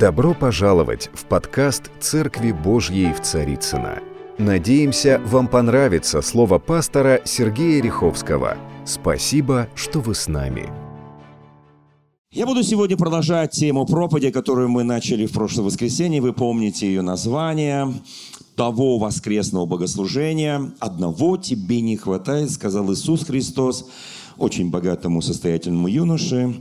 Добро пожаловать в подкаст «Церкви Божьей в Царицыно». Надеемся, вам понравится слово пастора Сергея Риховского. Спасибо, что вы с нами. Я буду сегодня продолжать тему проповеди, которую мы начали в прошлое воскресенье. Вы помните ее название того воскресного богослужения. «Одного тебе не хватает», сказал Иисус Христос очень богатому состоятельному юноше.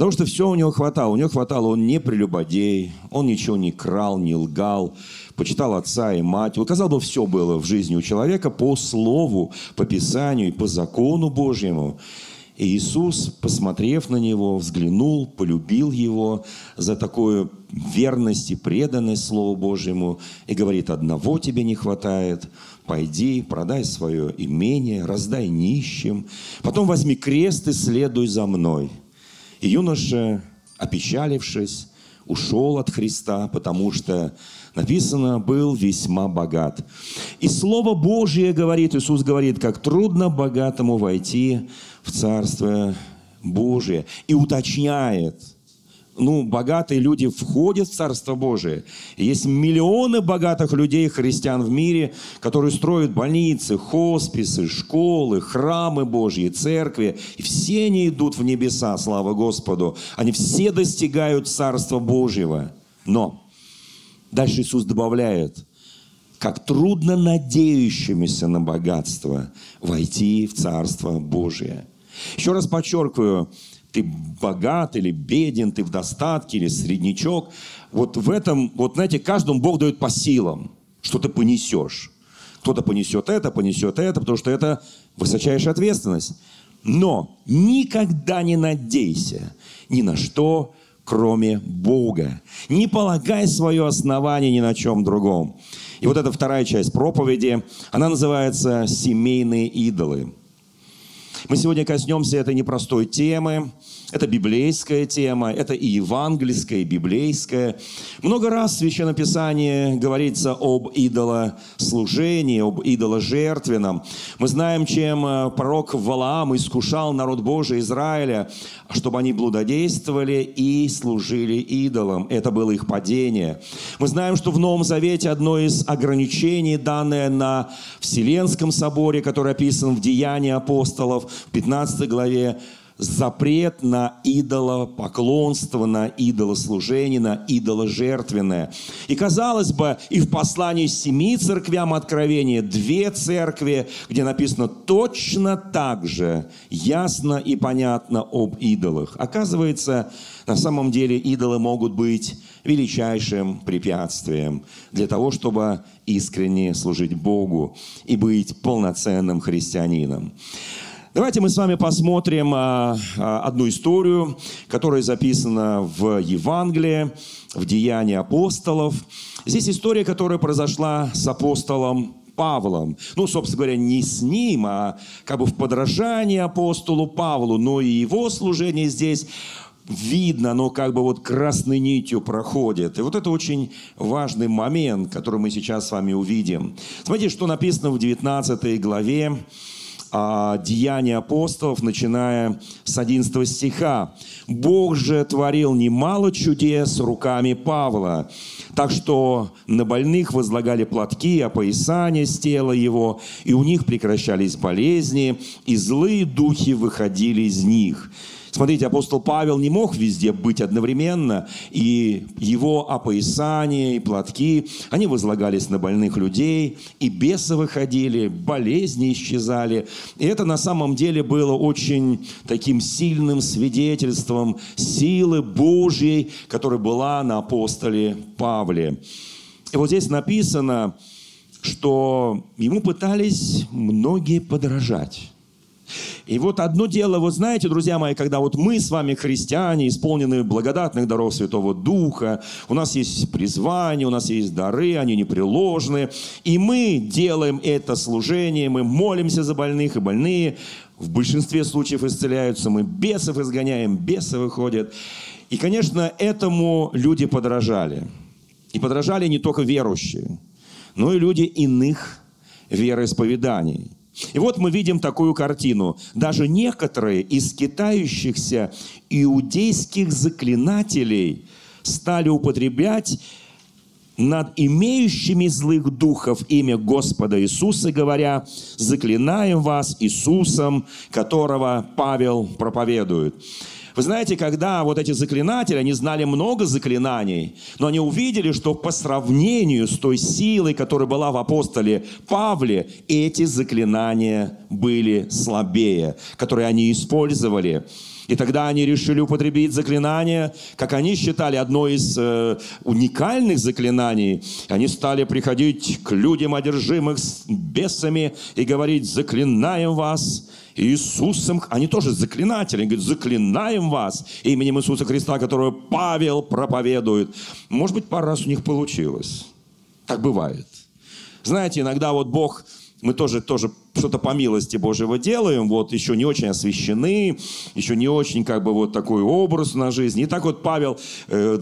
Потому что все у него хватало. У него хватало, он не прелюбодей, он ничего не крал, не лгал, почитал отца и мать. Вот, казалось бы, все было в жизни у человека по слову, по Писанию и по закону Божьему. И Иисус, посмотрев на него, взглянул, полюбил его за такую верность и преданность Слову Божьему и говорит, одного тебе не хватает, пойди, продай свое имение, раздай нищим, потом возьми крест и следуй за мной. И юноша, опечалившись, ушел от Христа, потому что написано, был весьма богат. И Слово Божье говорит, Иисус говорит, как трудно богатому войти в Царство Божие. И уточняет – ну, богатые люди входят в Царство Божие. Есть миллионы богатых людей, христиан в мире, которые строят больницы, хосписы, школы, храмы Божьи, церкви. И все они идут в небеса, слава Господу. Они все достигают Царства Божьего. Но дальше Иисус добавляет, как трудно надеющимися на богатство войти в Царство Божие. Еще раз подчеркиваю, ты богат или беден, ты в достатке или среднячок. Вот в этом, вот знаете, каждому Бог дает по силам, что ты понесешь. Кто-то понесет это, понесет это, потому что это высочайшая ответственность. Но никогда не надейся ни на что, кроме Бога. Не полагай свое основание ни на чем другом. И вот эта вторая часть проповеди, она называется «Семейные идолы». Мы сегодня коснемся этой непростой темы. Это библейская тема, это и евангельская, и библейская. Много раз в Священном Писании говорится об идолослужении, об идоложертвенном. Мы знаем, чем э, пророк Валаам искушал народ Божий Израиля, чтобы они блудодействовали и служили идолам. Это было их падение. Мы знаем, что в Новом Завете одно из ограничений, данное на Вселенском соборе, который описан в Деянии апостолов в 15 главе, запрет на идолопоклонство, на идолослужение, на идоложертвенное. И казалось бы, и в послании семи церквям Откровения две церкви, где написано точно так же ясно и понятно об идолах. Оказывается, на самом деле идолы могут быть величайшим препятствием для того, чтобы искренне служить Богу и быть полноценным христианином. Давайте мы с вами посмотрим а, а, одну историю, которая записана в Евангелии, в Деянии апостолов. Здесь история, которая произошла с апостолом Павлом. Ну, собственно говоря, не с ним, а как бы в подражании апостолу Павлу, но и его служение здесь видно, оно как бы вот красной нитью проходит. И вот это очень важный момент, который мы сейчас с вами увидим. Смотрите, что написано в 19 главе а, Деяния апостолов, начиная с 11 стиха. «Бог же творил немало чудес руками Павла, так что на больных возлагали платки, опоясания с тела его, и у них прекращались болезни, и злые духи выходили из них». Смотрите, апостол Павел не мог везде быть одновременно, и его опоясания и платки, они возлагались на больных людей, и бесы выходили, болезни исчезали. И это на самом деле было очень таким сильным свидетельством силы Божьей, которая была на апостоле Павле. И вот здесь написано, что ему пытались многие подражать. И вот одно дело, вот знаете, друзья мои, когда вот мы с вами христиане, исполнены благодатных даров Святого Духа, у нас есть призвание, у нас есть дары, они непреложны, и мы делаем это служение, мы молимся за больных, и больные в большинстве случаев исцеляются, мы бесов изгоняем, бесы выходят. И, конечно, этому люди подражали. И подражали не только верующие, но и люди иных вероисповеданий – и вот мы видим такую картину. Даже некоторые из китающихся иудейских заклинателей стали употреблять над имеющими злых духов имя Господа Иисуса, говоря, заклинаем вас Иисусом, которого Павел проповедует. Вы знаете, когда вот эти заклинатели, они знали много заклинаний, но они увидели, что по сравнению с той силой, которая была в апостоле Павле, эти заклинания были слабее, которые они использовали. И тогда они решили употребить заклинание, как они считали, одно из э, уникальных заклинаний. Они стали приходить к людям, одержимых бесами, и говорить, заклинаем вас Иисусом, они тоже заклинатели, они говорят, заклинаем вас именем Иисуса Христа, которого Павел проповедует. Может быть, пару раз у них получилось. Так бывает. Знаете, иногда вот Бог мы тоже, тоже что-то по милости Божьего делаем, вот еще не очень освящены, еще не очень как бы вот такой образ на жизнь. И так вот Павел э,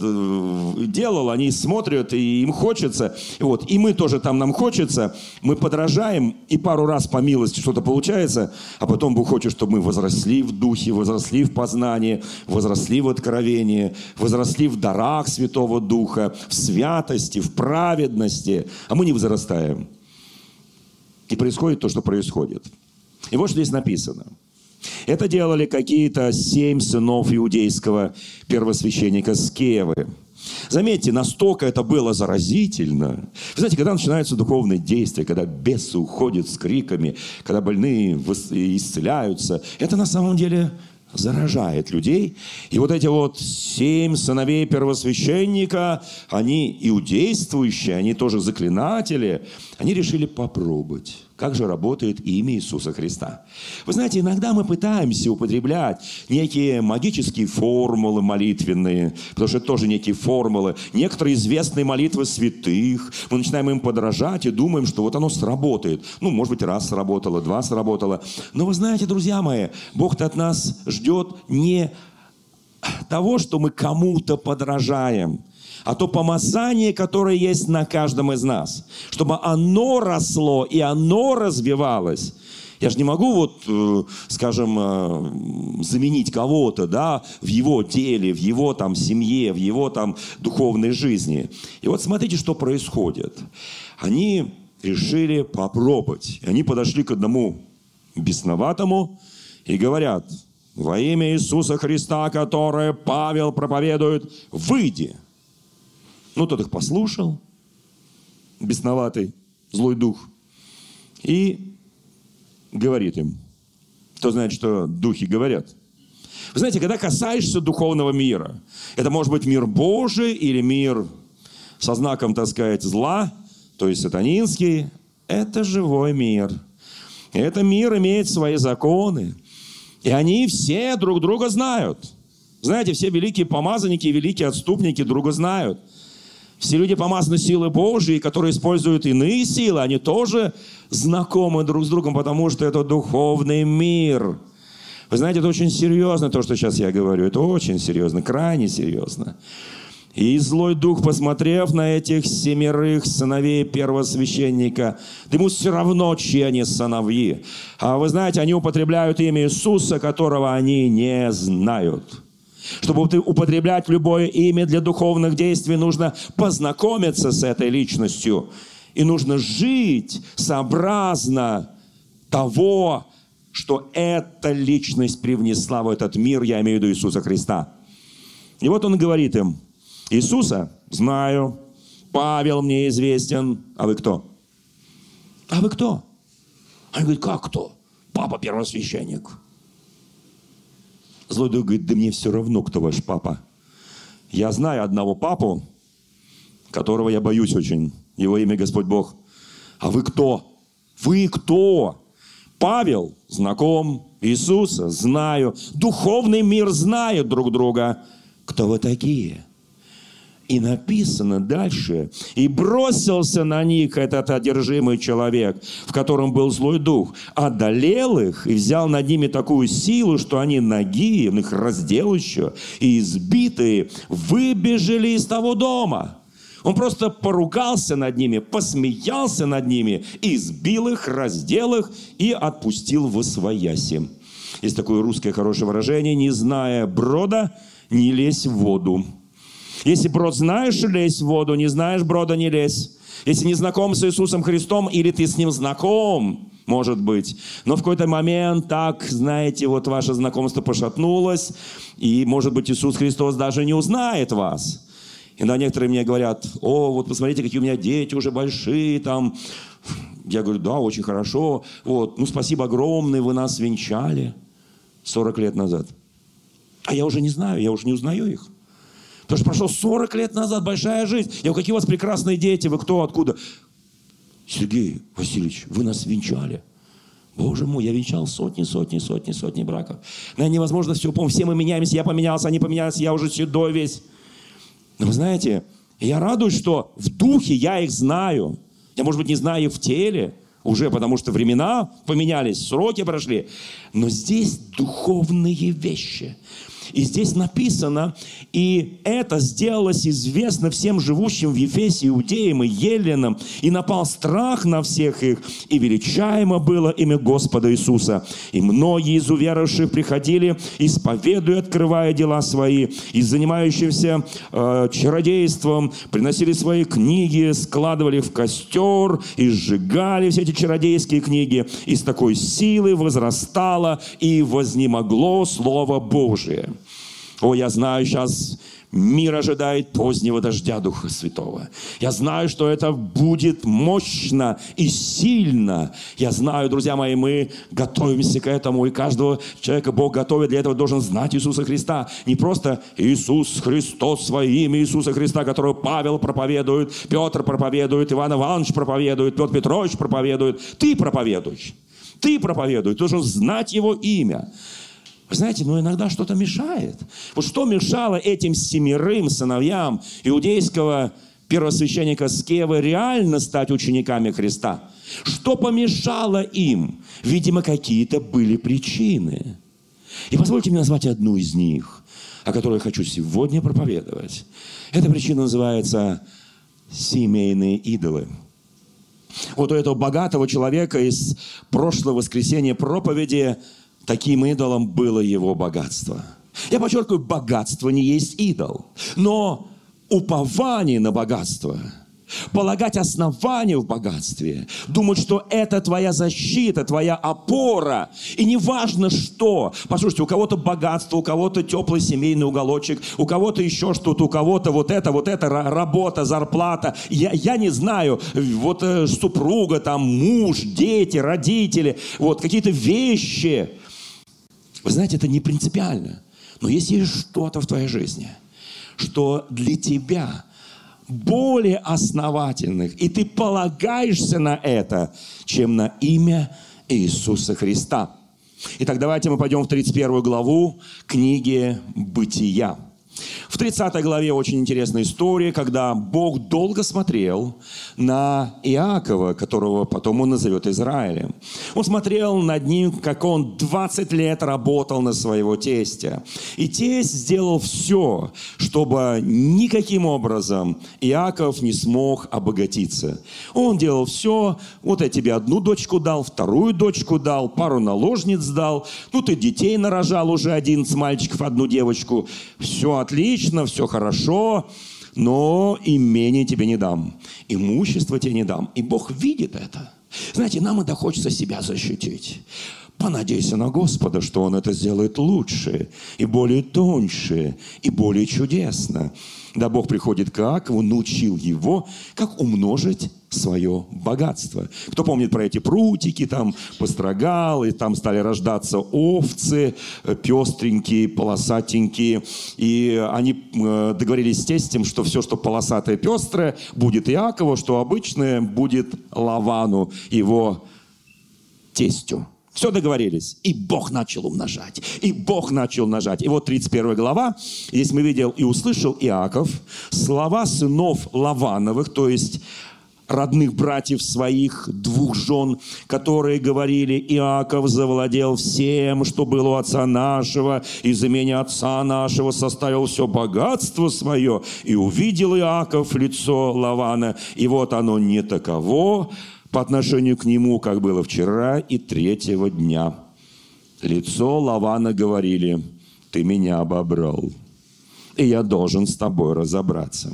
делал, они смотрят, и им хочется. Вот, и мы тоже там нам хочется, мы подражаем, и пару раз по милости что-то получается, а потом Бог хочет, чтобы мы возросли в духе, возросли в познании, возросли в откровении, возросли в дарах Святого Духа, в святости, в праведности, а мы не возрастаем. И происходит то, что происходит. И вот что здесь написано. Это делали какие-то семь сынов иудейского первосвященника Скевы. Заметьте, настолько это было заразительно. Вы знаете, когда начинаются духовные действия, когда бесы уходят с криками, когда больные исцеляются, это на самом деле заражает людей. И вот эти вот семь сыновей первосвященника, они иудействующие, они тоже заклинатели, они решили попробовать как же работает имя Иисуса Христа. Вы знаете, иногда мы пытаемся употреблять некие магические формулы молитвенные, потому что это тоже некие формулы, некоторые известные молитвы святых. Мы начинаем им подражать и думаем, что вот оно сработает. Ну, может быть, раз сработало, два сработало. Но вы знаете, друзья мои, Бог-то от нас ждет не того, что мы кому-то подражаем, а то помазание, которое есть на каждом из нас, чтобы оно росло и оно развивалось. Я же не могу вот, э, скажем, э, заменить кого-то, да, в его теле, в его там семье, в его там духовной жизни. И вот смотрите, что происходит. Они решили попробовать. Они подошли к одному бесноватому и говорят, во имя Иисуса Христа, которое Павел проповедует, выйди. Ну, тот их послушал, бесноватый, злой дух, и говорит им. Кто знает, что духи говорят? Вы знаете, когда касаешься духовного мира, это может быть мир Божий или мир со знаком, так сказать, зла, то есть сатанинский, это живой мир. Этот мир имеет свои законы. И они все друг друга знают. Знаете, все великие помазанники и великие отступники друга знают – все люди помазаны силой Божьей, которые используют иные силы, они тоже знакомы друг с другом, потому что это духовный мир. Вы знаете, это очень серьезно, то, что сейчас я говорю. Это очень серьезно, крайне серьезно. И злой дух, посмотрев на этих семерых сыновей первосвященника, ему все равно, чьи они сыновьи. А вы знаете, они употребляют имя Иисуса, которого они не знают. Чтобы употреблять любое имя для духовных действий, нужно познакомиться с этой личностью. И нужно жить сообразно того, что эта личность привнесла в этот мир, я имею в виду Иисуса Христа. И вот он говорит им, Иисуса знаю, Павел мне известен, а вы кто? А вы кто? Они говорят, как кто? Папа первосвященник. Злой дух говорит, да мне все равно, кто ваш папа. Я знаю одного папу, которого я боюсь очень. Его имя Господь Бог. А вы кто? Вы кто? Павел знаком, Иисуса знаю, духовный мир знает друг друга. Кто вы такие? И написано дальше, и бросился на них этот одержимый человек, в котором был злой дух, одолел их и взял над ними такую силу, что они ноги, он их раздел еще, и избитые выбежали из того дома. Он просто поругался над ними, посмеялся над ними, избил их, раздел их и отпустил в освояси. Есть такое русское хорошее выражение, не зная брода, не лезь в воду. Если брод знаешь, лезь в воду, не знаешь брода, не лезь. Если не знаком с Иисусом Христом, или ты с Ним знаком, может быть. Но в какой-то момент так, знаете, вот ваше знакомство пошатнулось, и, может быть, Иисус Христос даже не узнает вас. Иногда некоторые мне говорят, о, вот посмотрите, какие у меня дети уже большие, там. Я говорю, да, очень хорошо. Вот, ну, спасибо огромное, вы нас венчали 40 лет назад. А я уже не знаю, я уже не узнаю их. Потому что прошло 40 лет назад, большая жизнь. Я говорю, какие у вас прекрасные дети, вы кто, откуда? Сергей Васильевич, вы нас венчали. Боже мой, я венчал сотни, сотни, сотни, сотни браков. Наверное, невозможно все помнить. Все мы меняемся, я поменялся, они поменялись, я уже седой весь. Но вы знаете, я радуюсь, что в духе я их знаю. Я, может быть, не знаю в теле, уже потому что времена поменялись, сроки прошли. Но здесь духовные вещи. И здесь написано, и это сделалось известно всем живущим в Ефесе, иудеям и еленам, и напал страх на всех их, и величаемо было имя Господа Иисуса. И многие из уверовавших приходили, исповедуя, открывая дела свои, и занимающимся э, чародейством, приносили свои книги, складывали в костер и сжигали все эти чародейские книги, и с такой силой возрастало и вознемогло Слово Божие. О, я знаю, сейчас мир ожидает позднего дождя Духа Святого. Я знаю, что это будет мощно и сильно. Я знаю, друзья мои, мы готовимся к этому, и каждого человека Бог готовит для этого, должен знать Иисуса Христа. Не просто Иисус Христос, свое имя Иисуса Христа, которого Павел проповедует, Петр проповедует, Иван Иванович проповедует, Петр Петрович проповедует. Ты проповедуешь. Ты проповедуешь, ты должен знать Его имя. Вы знаете, но иногда что-то мешает. Вот что мешало этим семерым сыновьям иудейского первосвященника Скевы реально стать учениками Христа? Что помешало им? Видимо, какие-то были причины. И позвольте мне назвать одну из них, о которой я хочу сегодня проповедовать. Эта причина называется семейные идолы. Вот у этого богатого человека из прошлого воскресенья проповеди – Таким идолом было его богатство. Я подчеркиваю, богатство не есть идол, но упование на богатство – полагать основание в богатстве, думать, что это твоя защита, твоя опора, и не важно что. Послушайте, у кого-то богатство, у кого-то теплый семейный уголочек, у кого-то еще что-то, у кого-то вот это, вот это работа, зарплата. Я, я не знаю, вот э, супруга, там муж, дети, родители, вот какие-то вещи – вы знаете, это не принципиально. Но если есть что-то в твоей жизни, что для тебя более основательных, и ты полагаешься на это, чем на имя Иисуса Христа. Итак, давайте мы пойдем в 31 главу книги «Бытия». В 30 главе очень интересная история, когда Бог долго смотрел на Иакова, которого потом он назовет Израилем. Он смотрел над ним, как он 20 лет работал на своего тестя. И тесть сделал все, чтобы никаким образом Иаков не смог обогатиться. Он делал все, вот я тебе одну дочку дал, вторую дочку дал, пару наложниц дал, ну ты детей нарожал уже 11 мальчиков, одну девочку. Все отлично, все хорошо, но имение тебе не дам, имущество тебе не дам. И Бог видит это. Знаете, нам это хочется себя защитить. Понадейся на Господа, что Он это сделает лучше, и более тоньше, и более чудесно. Да Бог приходит к Иакову, научил его, как умножить свое богатство. Кто помнит про эти прутики, там построгал, и там стали рождаться овцы, э, пестренькие, полосатенькие. И они э, договорились с тестем, что все, что полосатое, пестрое, будет Иакову, что обычное будет Лавану, его тестю. Все договорились. И Бог начал умножать. И Бог начал умножать. И вот 31 глава. Здесь мы видел и услышал Иаков слова сынов Лавановых, то есть родных братьев своих, двух жен, которые говорили, Иаков завладел всем, что было у отца нашего, и за меня отца нашего составил все богатство свое. И увидел Иаков лицо Лавана, и вот оно не таково, по отношению к нему, как было вчера и третьего дня. Лицо Лавана говорили, ты меня обобрал. и я должен с тобой разобраться.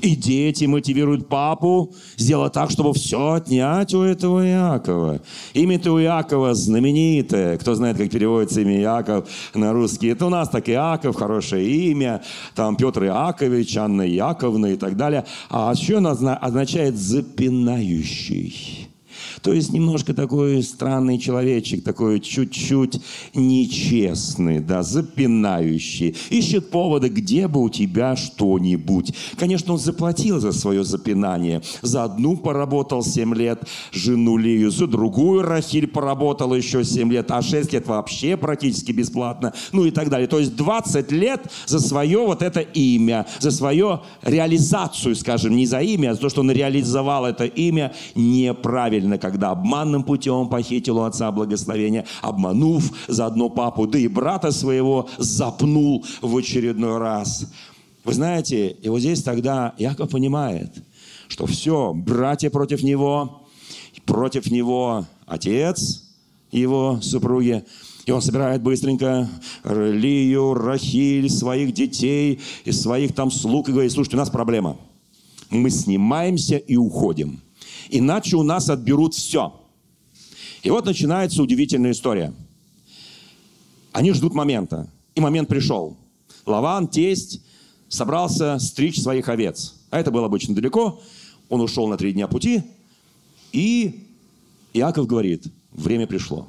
И дети мотивируют папу сделать так, чтобы все отнять у этого Иакова. Имя-то у Иакова знаменитое. Кто знает, как переводится имя Иаков на русский. Это у нас так Иаков, хорошее имя. Там Петр Иакович, Анна Яковна и так далее. А еще оно означает «запинающий». То есть немножко такой странный человечек, такой чуть-чуть нечестный, да, запинающий. Ищет повода, где бы у тебя что-нибудь. Конечно, он заплатил за свое запинание. За одну поработал 7 лет жену Лию, за другую Рахиль поработал еще 7 лет, а 6 лет вообще практически бесплатно, ну и так далее. То есть 20 лет за свое вот это имя, за свою реализацию, скажем, не за имя, а за то, что он реализовал это имя неправильно, когда обманным путем похитил у отца благословения, обманув заодно папу, да и брата своего запнул в очередной раз. Вы знаете, и вот здесь тогда Яков понимает, что все, братья против него, против него отец его супруги, и он собирает быстренько Лию, Рахиль, своих детей и своих там слуг и говорит, слушайте, у нас проблема. Мы снимаемся и уходим иначе у нас отберут все. И вот начинается удивительная история. Они ждут момента, и момент пришел. Лаван, тесть, собрался стричь своих овец. А это было обычно далеко. Он ушел на три дня пути, и Иаков говорит, время пришло.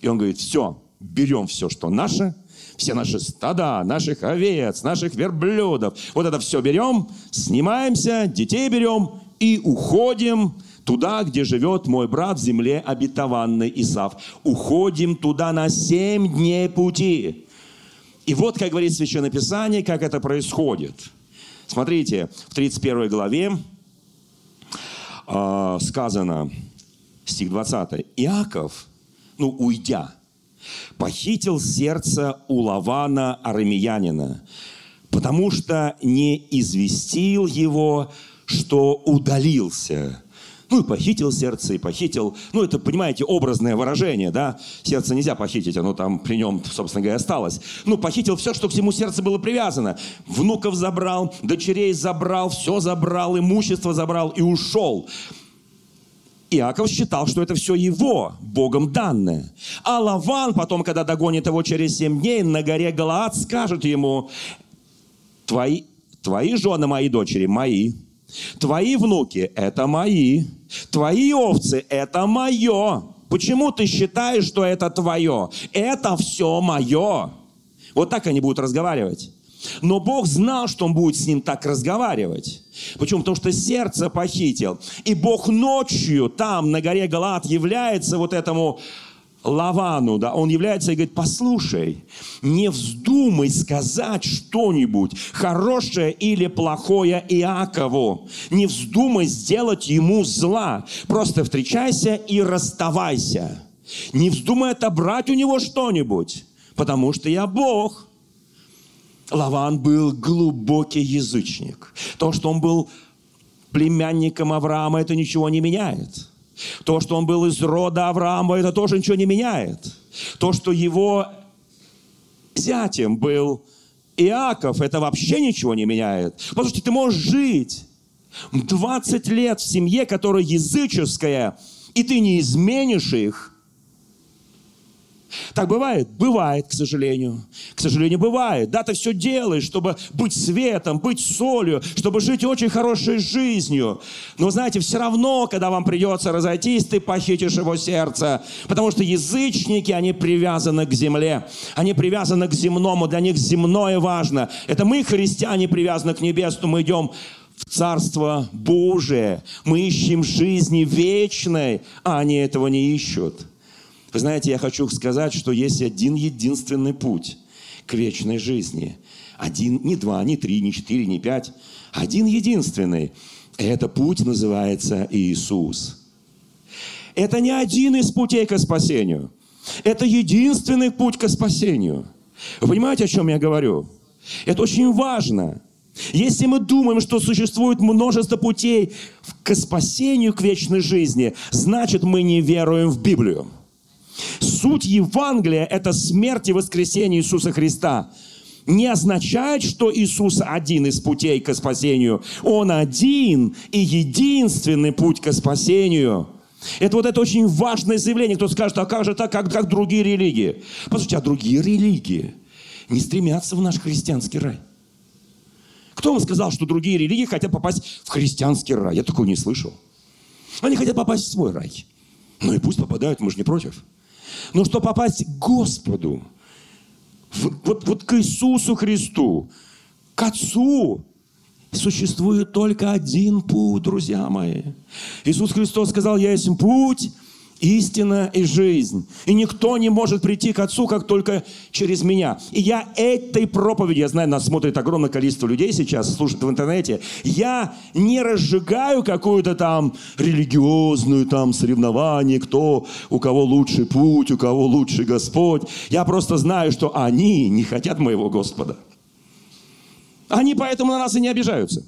И он говорит, все, берем все, что наше, все наши стада, наших овец, наших верблюдов. Вот это все берем, снимаемся, детей берем и уходим туда, где живет мой брат в земле обетованной Исав. Уходим туда на семь дней пути. И вот, как говорит Священное Писание, как это происходит. Смотрите, в 31 главе э, сказано, стих 20. Иаков, ну, уйдя, похитил сердце у Лавана Арамеянина, потому что не известил его что удалился. Ну и похитил сердце, и похитил. Ну это, понимаете, образное выражение, да? Сердце нельзя похитить, оно там при нем, собственно говоря, осталось. Ну, похитил все, что к всему сердцу было привязано. Внуков забрал, дочерей забрал, все забрал, имущество забрал и ушел. Иаков считал, что это все его, Богом данное. А Лаван потом, когда догонит его через семь дней, на горе Галаад скажет ему, твои, твои жены, мои дочери, мои. Твои внуки – это мои. Твои овцы – это мое. Почему ты считаешь, что это твое? Это все мое. Вот так они будут разговаривать. Но Бог знал, что Он будет с ним так разговаривать. Почему? Потому что сердце похитил. И Бог ночью там, на горе Галат, является вот этому Лавану, да, он является и говорит, послушай, не вздумай сказать что-нибудь хорошее или плохое Иакову. Не вздумай сделать ему зла. Просто встречайся и расставайся. Не вздумай отобрать у него что-нибудь, потому что я Бог. Лаван был глубокий язычник. То, что он был племянником Авраама, это ничего не меняет. То, что он был из рода Авраама, это тоже ничего не меняет. То, что его зятем был Иаков, это вообще ничего не меняет. Потому что ты можешь жить 20 лет в семье, которая языческая, и ты не изменишь их – так бывает? Бывает, к сожалению. К сожалению, бывает. Да, ты все делаешь, чтобы быть светом, быть солью, чтобы жить очень хорошей жизнью. Но знаете, все равно, когда вам придется разойтись, ты похитишь его сердце. Потому что язычники, они привязаны к земле. Они привязаны к земному. Для них земное важно. Это мы, христиане, привязаны к небесному. Мы идем в Царство Божие. Мы ищем жизни вечной, а они этого не ищут. Вы знаете, я хочу сказать, что есть один единственный путь к вечной жизни. Один, не два, не три, не четыре, не пять. Один единственный. Это путь называется Иисус. Это не один из путей к спасению. Это единственный путь к спасению. Вы понимаете, о чем я говорю? Это очень важно. Если мы думаем, что существует множество путей к спасению, к вечной жизни, значит, мы не веруем в Библию. Суть Евангелия – это смерть и воскресение Иисуса Христа. не означает, что Иисус один из путей к спасению. Он один и единственный путь к спасению. Это вот это очень важное заявление. Кто скажет, а как же так, как, как другие религии? Послушайте, а другие религии не стремятся в наш христианский рай. Кто вам сказал, что другие религии хотят попасть в христианский рай? Я такого не слышал. Они хотят попасть в свой рай. Ну и пусть попадают, мы же не против. Но что попасть к Господу, вот, вот к Иисусу Христу, к Отцу, Существует только один путь, друзья мои. Иисус Христос сказал, я есть путь, истина и жизнь. И никто не может прийти к Отцу, как только через меня. И я этой проповеди, я знаю, нас смотрит огромное количество людей сейчас, слушают в интернете, я не разжигаю какую-то там религиозную там соревнование, кто, у кого лучший путь, у кого лучший Господь. Я просто знаю, что они не хотят моего Господа. Они поэтому на нас и не обижаются.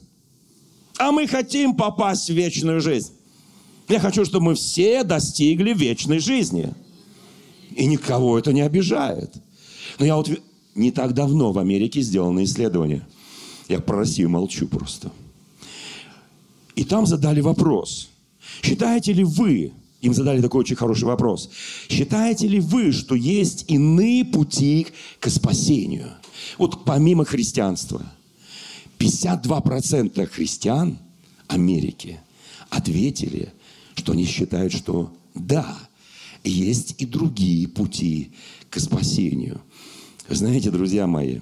А мы хотим попасть в вечную жизнь. Я хочу, чтобы мы все достигли вечной жизни. И никого это не обижает. Но я вот не так давно в Америке сделано исследование. Я про Россию молчу просто. И там задали вопрос. Считаете ли вы, им задали такой очень хороший вопрос, считаете ли вы, что есть иные пути к спасению? Вот помимо христианства – 52% христиан Америки ответили, что они считают, что да, есть и другие пути к спасению. Знаете, друзья мои,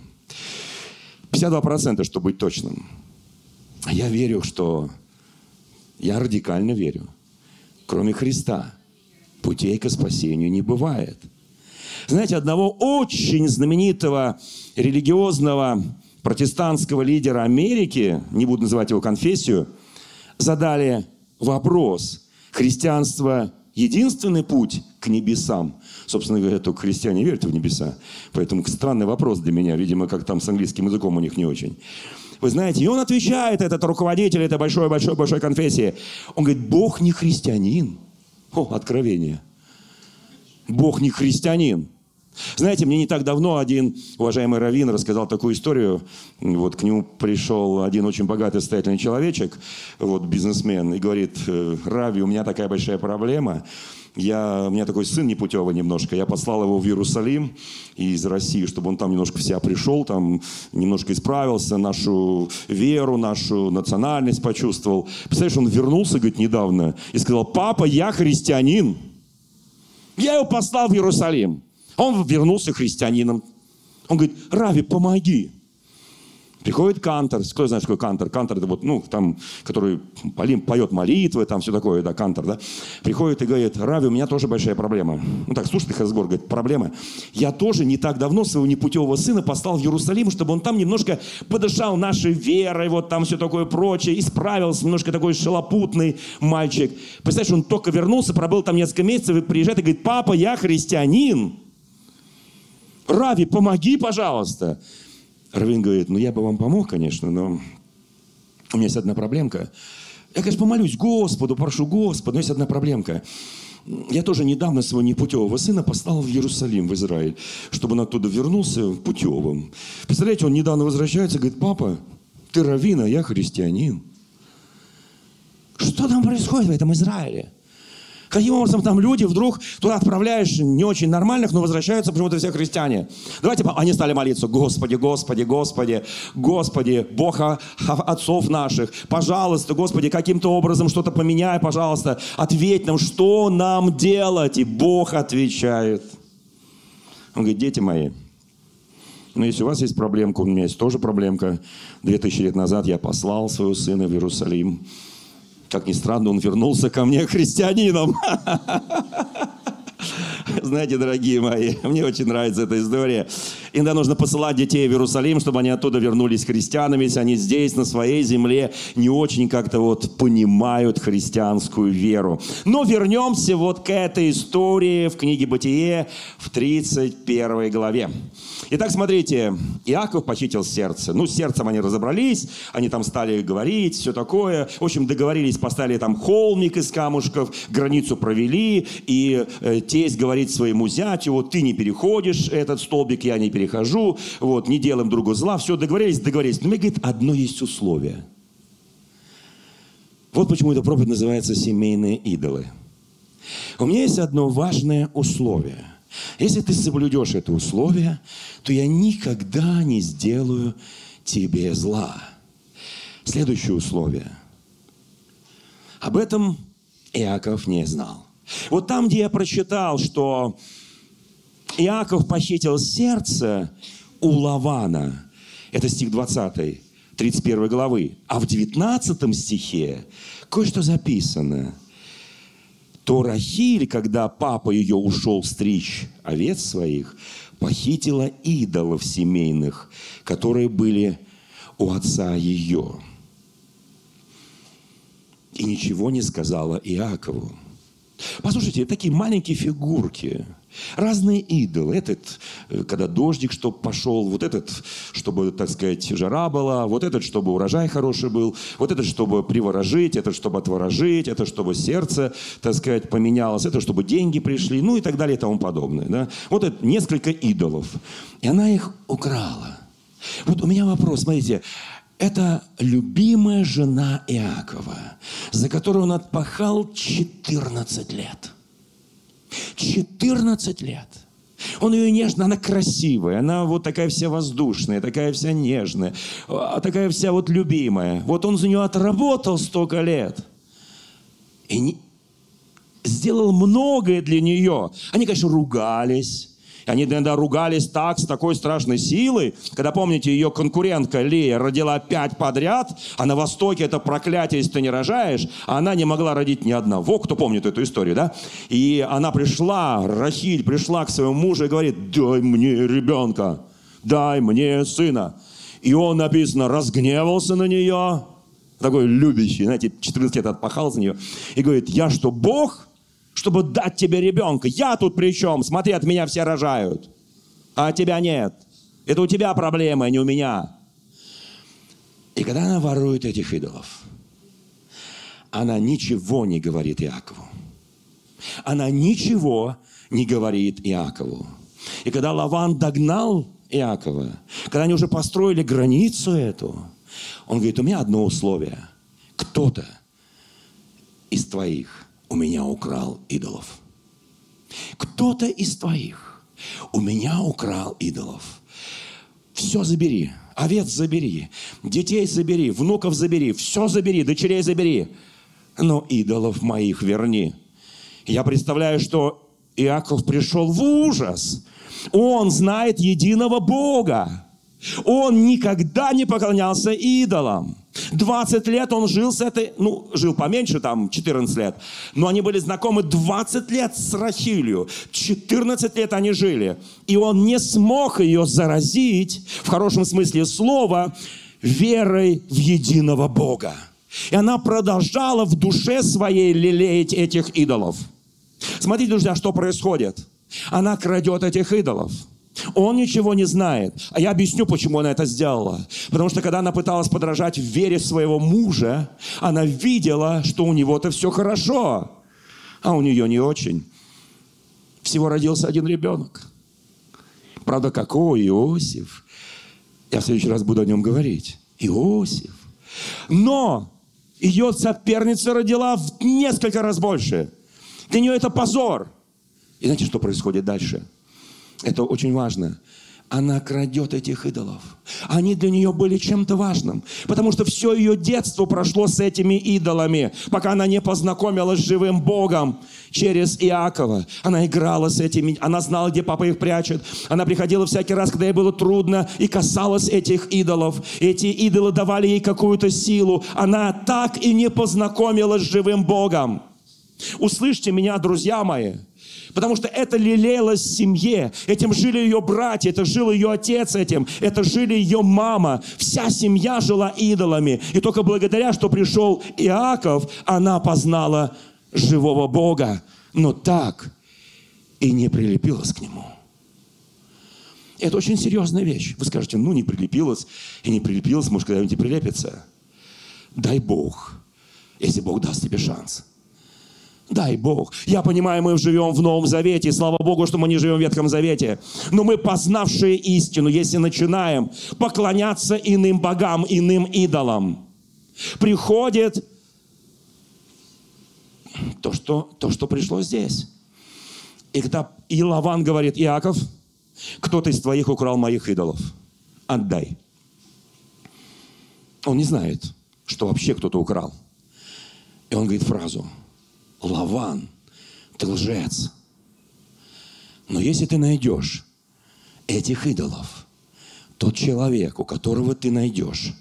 52%, чтобы быть точным. Я верю, что я радикально верю. Кроме Христа путей к спасению не бывает. Знаете, одного очень знаменитого религиозного протестантского лидера Америки, не буду называть его конфессию, задали вопрос, христианство единственный путь к небесам. Собственно говоря, только христиане верят в небеса. Поэтому странный вопрос для меня. Видимо, как там с английским языком у них не очень. Вы знаете, и он отвечает, этот руководитель этой большой-большой-большой конфессии. Он говорит, Бог не христианин. О, откровение. Бог не христианин. Знаете, мне не так давно один уважаемый Равин рассказал такую историю. Вот к нему пришел один очень богатый, состоятельный человечек, вот бизнесмен, и говорит, «Э, Рави, у меня такая большая проблема. Я, у меня такой сын непутевый немножко. Я послал его в Иерусалим из России, чтобы он там немножко в себя пришел, там немножко исправился, нашу веру, нашу национальность почувствовал. Представляешь, он вернулся, говорит, недавно и сказал, папа, я христианин. Я его послал в Иерусалим. Он вернулся христианином. Он говорит, Рави, помоги. Приходит кантор. Кто знает, такое кантор? Кантор это вот, ну, там, который поет молитвы, там все такое, да, кантор, да. Приходит и говорит, Рави, у меня тоже большая проблема. Ну так, слушай, их разговор, говорит, проблема. Я тоже не так давно своего непутевого сына послал в Иерусалим, чтобы он там немножко подышал нашей верой, вот там все такое прочее, исправился, немножко такой шалопутный мальчик. Представляешь, он только вернулся, пробыл там несколько месяцев и приезжает и говорит, папа, я христианин. Рави, помоги, пожалуйста. Равин говорит, ну я бы вам помог, конечно, но у меня есть одна проблемка. Я, конечно, помолюсь Господу, прошу Господа, но есть одна проблемка. Я тоже недавно своего непутевого сына послал в Иерусалим, в Израиль, чтобы он оттуда вернулся путевым. Представляете, он недавно возвращается говорит, папа, ты раввин, а я христианин. Что там происходит в этом Израиле? Каким образом там люди вдруг туда отправляешь не очень нормальных, но возвращаются почему-то все христиане. Давайте, они стали молиться, Господи, Господи, Господи, Господи, Бог отцов наших, пожалуйста, Господи, каким-то образом что-то поменяй, пожалуйста, ответь нам, что нам делать? И Бог отвечает. Он говорит, дети мои, но если у вас есть проблемка, у меня есть тоже проблемка. Две тысячи лет назад я послал своего сына в Иерусалим. Как ни странно, он вернулся ко мне христианином. Знаете, дорогие мои, мне очень нравится эта история. Иногда нужно посылать детей в Иерусалим, чтобы они оттуда вернулись христианами, если они здесь, на своей земле, не очень как-то вот понимают христианскую веру. Но вернемся вот к этой истории в книге «Бытие» в 31 главе. Итак, смотрите, Иаков похитил сердце. Ну, с сердцем они разобрались, они там стали говорить, все такое. В общем, договорились, поставили там холмик из камушков, границу провели, и э, тесть говорит своему зятю, вот ты не переходишь этот столбик, я не перехожу перехожу, вот, не делаем другу зла, все, договорились, договорились. Но мне, говорит, одно есть условие. Вот почему эта проповедь называется «Семейные идолы». У меня есть одно важное условие. Если ты соблюдешь это условие, то я никогда не сделаю тебе зла. Следующее условие. Об этом Иаков не знал. Вот там, где я прочитал, что Иаков похитил сердце у Лавана, это стих 20, 31 главы, а в 19 стихе кое-что записано. То Рахиль, когда папа ее ушел стричь овец своих, похитила идолов семейных, которые были у отца ее. И ничего не сказала Иакову. Послушайте, такие маленькие фигурки, разные идолы. Этот, э, когда дождик, чтобы пошел, вот этот, чтобы, так сказать, жара была, вот этот, чтобы урожай хороший был, вот этот, чтобы приворожить, этот, чтобы отворожить, это, чтобы сердце, так сказать, поменялось, это, чтобы деньги пришли, ну и так далее и тому подобное. Да? Вот это несколько идолов. И она их украла. Вот у меня вопрос, смотрите, это любимая жена Иакова, за которую он отпахал 14 лет. 14 лет. Он ее нежно, она красивая, она вот такая вся воздушная, такая вся нежная, а такая вся вот любимая. Вот он за нее отработал столько лет. И не... сделал многое для нее. Они, конечно, ругались, они иногда ругались так, с такой страшной силой, когда, помните, ее конкурентка Лея родила пять подряд, а на Востоке это проклятие, если ты не рожаешь, а она не могла родить ни одного. Кто помнит эту историю, да? И она пришла, Рахиль пришла к своему мужу и говорит, дай мне ребенка, дай мне сына. И он, написано, разгневался на нее, такой любящий, знаете, 14 лет отпахал за нее, и говорит, я что, Бог? Чтобы дать тебе ребенка. Я тут при чем? Смотри, от меня все рожают. А тебя нет. Это у тебя проблема, а не у меня. И когда она ворует этих идолов, она ничего не говорит Иакову. Она ничего не говорит Иакову. И когда Лаван догнал Иакова, когда они уже построили границу эту, он говорит, у меня одно условие. Кто-то из твоих у меня украл идолов. Кто-то из твоих у меня украл идолов. Все забери, овец забери, детей забери, внуков забери, все забери, дочерей забери, но идолов моих верни. Я представляю, что Иаков пришел в ужас. Он знает единого Бога. Он никогда не поклонялся идолам. 20 лет он жил с этой, ну, жил поменьше, там, 14 лет, но они были знакомы 20 лет с Рахилью. 14 лет они жили. И он не смог ее заразить, в хорошем смысле слова, верой в единого Бога. И она продолжала в душе своей лелеять этих идолов. Смотрите, друзья, что происходит. Она крадет этих идолов. Он ничего не знает. А я объясню, почему она это сделала. Потому что когда она пыталась подражать в вере своего мужа, она видела, что у него-то все хорошо, а у нее не очень. Всего родился один ребенок. Правда, какой Иосиф? Я в следующий раз буду о нем говорить. Иосиф. Но ее соперница родила в несколько раз больше. Для нее это позор. И знаете, что происходит дальше? Это очень важно. Она крадет этих идолов. Они для нее были чем-то важным, потому что все ее детство прошло с этими идолами, пока она не познакомилась с живым Богом через Иакова. Она играла с этими, она знала, где папа их прячет. Она приходила всякий раз, когда ей было трудно, и касалась этих идолов. Эти идолы давали ей какую-то силу. Она так и не познакомилась с живым Богом. Услышьте меня, друзья мои. Потому что это лелеялось в семье. Этим жили ее братья, это жил ее отец этим, это жили ее мама. Вся семья жила идолами. И только благодаря, что пришел Иаков, она познала живого Бога. Но так и не прилепилась к нему. Это очень серьезная вещь. Вы скажете, ну не прилепилась и не прилепилась, может когда-нибудь и прилепится. Дай Бог, если Бог даст тебе шанс. Дай Бог. Я понимаю, мы живем в Новом Завете. Слава Богу, что мы не живем в Ветхом Завете. Но мы, познавшие истину, если начинаем поклоняться иным богам, иным идолам, приходит то, что, то, что пришло здесь. И когда и Лаван говорит, Иаков, кто-то из твоих украл моих идолов. Отдай. Он не знает, что вообще кто-то украл. И он говорит фразу – Лаван, ты лжец. Но если ты найдешь этих идолов, тот человек, у которого ты найдешь,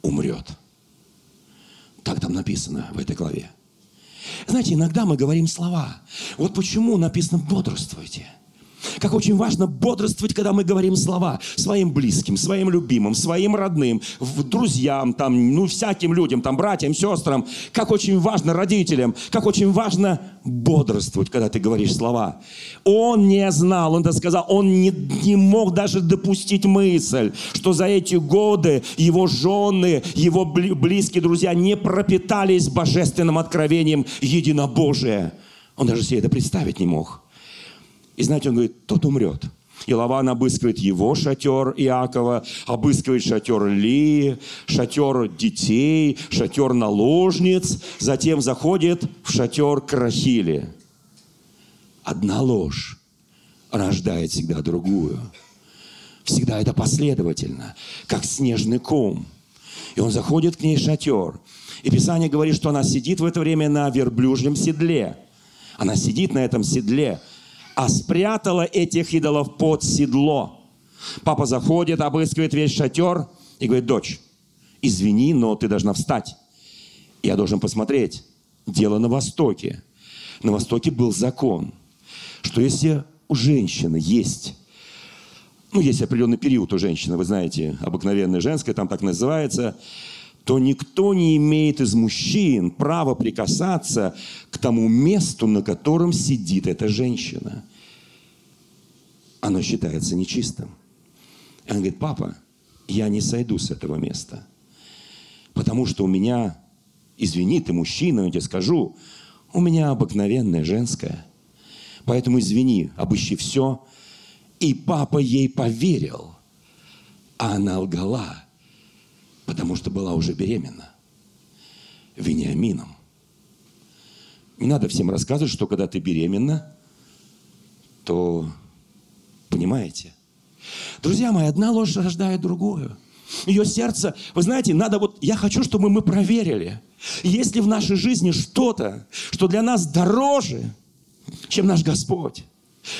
умрет. Так там написано в этой главе. Знаете, иногда мы говорим слова. Вот почему написано «бодрствуйте». Как очень важно бодрствовать, когда мы говорим слова своим близким, своим любимым, своим родным, друзьям, там, ну, всяким людям, там, братьям, сестрам. Как очень важно родителям, как очень важно бодрствовать, когда ты говоришь слова. Он не знал, он это сказал, он не, не мог даже допустить мысль, что за эти годы его жены, его близкие друзья не пропитались божественным откровением единобожия. Он даже себе это представить не мог. И знаете, он говорит, тот умрет. И Лаван обыскивает его шатер Иакова, обыскивает шатер Лии, шатер детей, шатер наложниц, затем заходит в шатер Крахили. Одна ложь рождает всегда другую. Всегда это последовательно, как снежный ком. И он заходит к ней в шатер. И Писание говорит, что она сидит в это время на верблюжьем седле. Она сидит на этом седле – а спрятала этих идолов под седло. Папа заходит, обыскивает весь шатер и говорит, дочь, извини, но ты должна встать. Я должен посмотреть. Дело на Востоке. На Востоке был закон, что если у женщины есть ну, есть определенный период у женщины, вы знаете, обыкновенная женская, там так называется, то никто не имеет из мужчин права прикасаться к тому месту, на котором сидит эта женщина. Оно считается нечистым. И она говорит, папа, я не сойду с этого места, потому что у меня, извини, ты мужчина, я тебе скажу, у меня обыкновенная женская. Поэтому извини, обыщи все. И папа ей поверил, а она лгала – потому что была уже беременна Вениамином. Не надо всем рассказывать, что когда ты беременна, то понимаете. Друзья мои, одна ложь рождает другую. Ее сердце, вы знаете, надо вот, я хочу, чтобы мы проверили, есть ли в нашей жизни что-то, что для нас дороже, чем наш Господь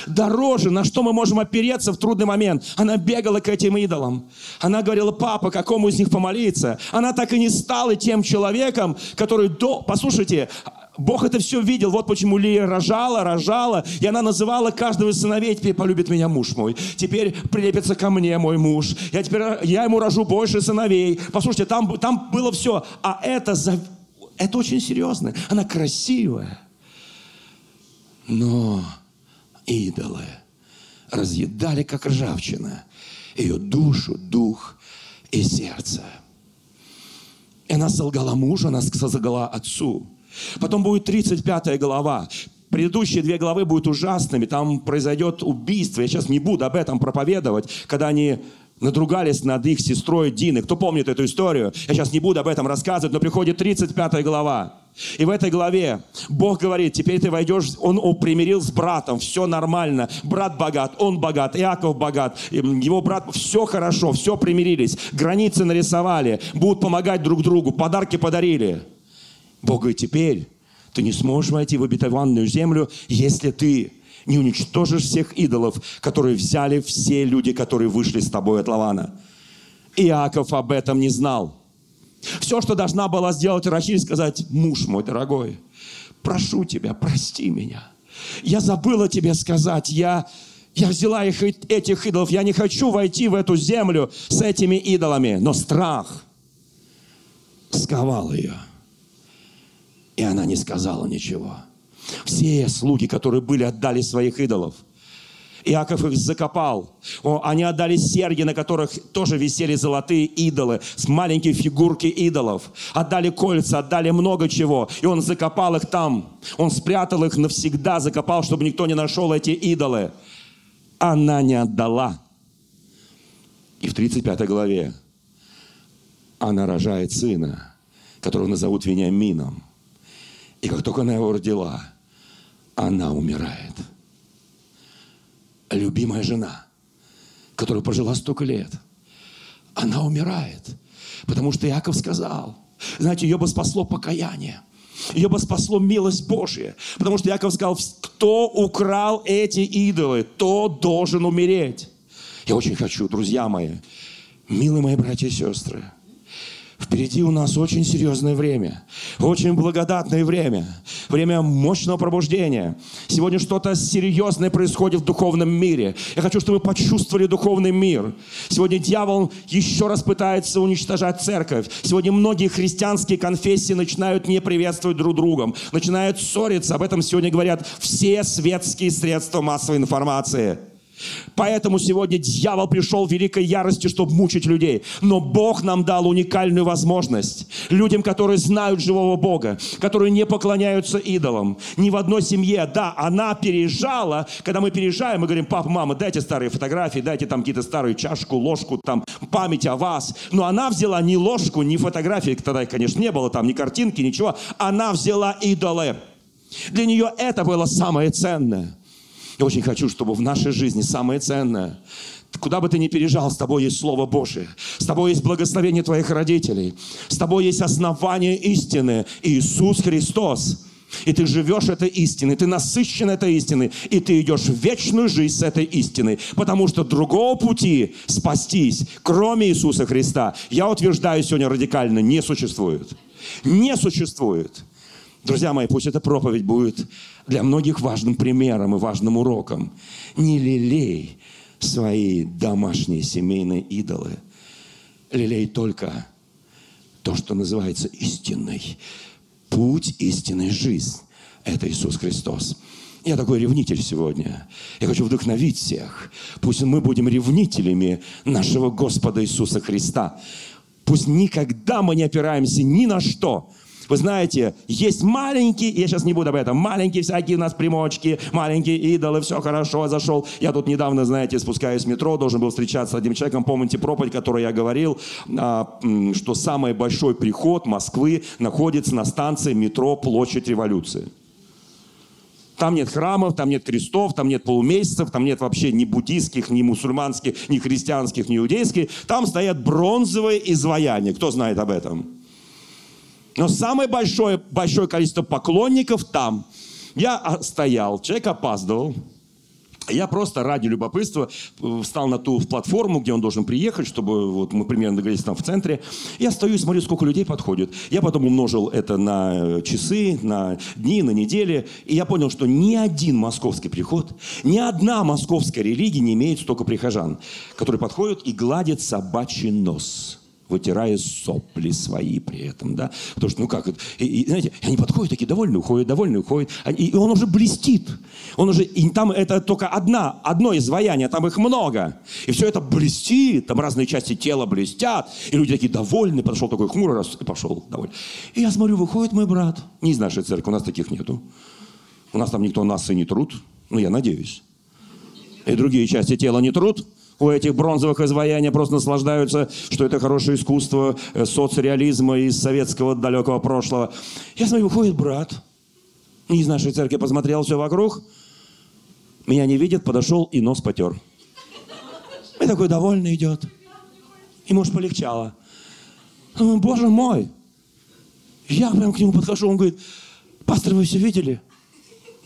дороже, на что мы можем опереться в трудный момент. Она бегала к этим идолам. Она говорила, папа, какому из них помолиться? Она так и не стала тем человеком, который до... Послушайте, Бог это все видел. Вот почему Лия рожала, рожала. И она называла каждого сыновей, теперь полюбит меня муж мой. Теперь прилепится ко мне мой муж. Я теперь, я ему рожу больше сыновей. Послушайте, там, там было все. А это, это очень серьезно. Она красивая. Но идолы разъедали, как ржавчина, ее душу, дух и сердце. И она солгала мужу, она солгала отцу. Потом будет 35 глава. Предыдущие две главы будут ужасными. Там произойдет убийство. Я сейчас не буду об этом проповедовать, когда они надругались над их сестрой Диной. Кто помнит эту историю? Я сейчас не буду об этом рассказывать, но приходит 35 глава. И в этой главе Бог говорит, теперь ты войдешь, он примирил с братом, все нормально, брат богат, он богат, Иаков богат, его брат, все хорошо, все примирились, границы нарисовали, будут помогать друг другу, подарки подарили. Бог говорит, теперь ты не сможешь войти в обетованную землю, если ты не уничтожишь всех идолов, которые взяли все люди, которые вышли с тобой от Лавана. Иаков об этом не знал. Все, что должна была сделать Рахиль, сказать, муж мой дорогой, прошу тебя, прости меня. Я забыла тебе сказать, я, я взяла их, этих идолов, я не хочу войти в эту землю с этими идолами. Но страх сковал ее. И она не сказала ничего. Все слуги, которые были, отдали своих идолов. Иаков их закопал. О, они отдали серьги, на которых тоже висели золотые идолы, с маленькие фигурки идолов. Отдали кольца, отдали много чего. И он закопал их там. Он спрятал их навсегда, закопал, чтобы никто не нашел эти идолы. Она не отдала. И в 35 главе она рожает сына, которого назовут Вениамином. И как только она его родила, она умирает – любимая жена, которая прожила столько лет, она умирает. Потому что Иаков сказал, знаете, ее бы спасло покаяние. Ее бы спасло милость Божья. Потому что Яков сказал, кто украл эти идолы, то должен умереть. Я очень хочу, друзья мои, милые мои братья и сестры, Впереди у нас очень серьезное время, очень благодатное время, время мощного пробуждения. Сегодня что-то серьезное происходит в духовном мире. Я хочу, чтобы вы почувствовали духовный мир. Сегодня дьявол еще раз пытается уничтожать церковь. Сегодня многие христианские конфессии начинают не приветствовать друг другом, начинают ссориться. Об этом сегодня говорят все светские средства массовой информации. Поэтому сегодня дьявол пришел в великой ярости, чтобы мучить людей. Но Бог нам дал уникальную возможность. Людям, которые знают живого Бога, которые не поклоняются идолам. Ни в одной семье, да, она переезжала. Когда мы переезжаем, мы говорим, папа, мама, дайте старые фотографии, дайте там какие-то старые чашку, ложку, там память о вас. Но она взяла ни ложку, ни фотографии, тогда, конечно, не было там ни картинки, ничего. Она взяла идолы. Для нее это было самое ценное. Я очень хочу, чтобы в нашей жизни самое ценное, куда бы ты ни переезжал, с тобой есть Слово Божие, с тобой есть благословение твоих родителей, с тобой есть основание истины, Иисус Христос. И ты живешь этой истиной, ты насыщен этой истиной, и ты идешь в вечную жизнь с этой истиной. Потому что другого пути спастись, кроме Иисуса Христа, я утверждаю сегодня радикально, не существует. Не существует. Друзья мои, пусть эта проповедь будет для многих важным примером и важным уроком. Не лелей свои домашние семейные идолы. Лелей только то, что называется истинной. Путь истинной жизнь. Это Иисус Христос. Я такой ревнитель сегодня. Я хочу вдохновить всех. Пусть мы будем ревнителями нашего Господа Иисуса Христа. Пусть никогда мы не опираемся ни на что, вы знаете, есть маленькие, я сейчас не буду об этом, маленькие всякие у нас примочки, маленькие идолы, все хорошо, зашел. Я тут недавно, знаете, спускаюсь в метро, должен был встречаться с одним человеком, помните проповедь, которую я говорил, а, что самый большой приход Москвы находится на станции метро Площадь Революции. Там нет храмов, там нет крестов, там нет полумесяцев, там нет вообще ни буддийских, ни мусульманских, ни христианских, ни иудейских. Там стоят бронзовые изваяния. Кто знает об этом? Но самое большое, большое количество поклонников там. Я стоял, человек опаздывал. Я просто ради любопытства э, встал на ту платформу, где он должен приехать, чтобы вот мы примерно договорились там в центре. Я стою и смотрю, сколько людей подходит. Я потом умножил это на э, часы, на дни, на недели. И я понял, что ни один московский приход, ни одна московская религия не имеет столько прихожан, которые подходят и гладят собачий нос вытирая сопли свои при этом, да, потому что, ну как, и, и, знаете, они подходят такие довольные, уходят, довольные, уходят, и он уже блестит, он уже, и там это только одна, одно изваяние, там их много, и все это блестит, там разные части тела блестят, и люди такие довольны, подошел такой хмурый раз и пошел довольный. И я смотрю, выходит мой брат, не из нашей церкви, у нас таких нету, у нас там никто нас и не труд, ну я надеюсь, и другие части тела не труд, у этих бронзовых изваяний просто наслаждаются, что это хорошее искусство э, соцреализма из советского далекого прошлого. Я смотрю, выходит брат из нашей церкви, посмотрел все вокруг, меня не видит, подошел и нос потер. И такой довольный идет. Ему уж полегчало. Думаю, боже мой. Я прям к нему подхожу, он говорит, пастор, вы все видели?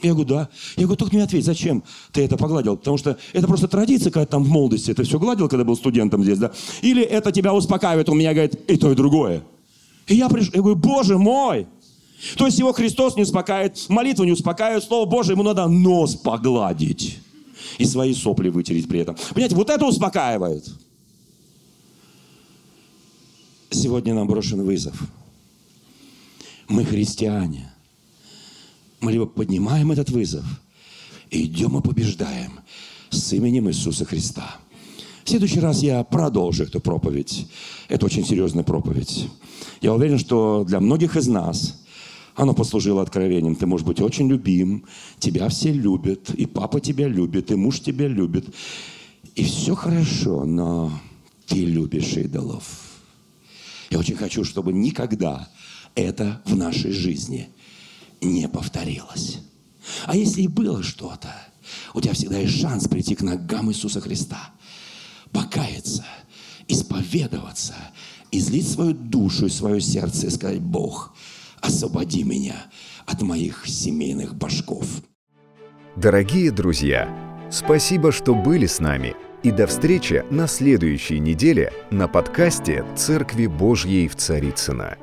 Я говорю, да. Я говорю, только мне ответь, зачем ты это погладил? Потому что это просто традиция, когда там в молодости это все гладил, когда был студентом здесь, да? Или это тебя успокаивает, у меня говорит, и то, и другое. И я пришел, я говорю, Боже мой! То есть его Христос не успокаивает, молитву не успокаивает, Слово Божие, ему надо нос погладить и свои сопли вытереть при этом. Понимаете, вот это успокаивает. Сегодня нам брошен вызов. Мы христиане – мы либо поднимаем этот вызов и идем и побеждаем, с именем Иисуса Христа. В следующий раз я продолжу эту проповедь. Это очень серьезная проповедь. Я уверен, что для многих из нас оно послужило откровением. Ты можешь быть очень любим, тебя все любят, и папа тебя любит, и муж тебя любит. И все хорошо, но ты любишь идолов. Я очень хочу, чтобы никогда это в нашей жизни не повторилось. А если и было что-то, у тебя всегда есть шанс прийти к ногам Иисуса Христа, покаяться, исповедоваться, излить свою душу и свое сердце и сказать, Бог, освободи меня от моих семейных башков. Дорогие друзья, спасибо, что были с нами. И до встречи на следующей неделе на подкасте «Церкви Божьей в Царицына.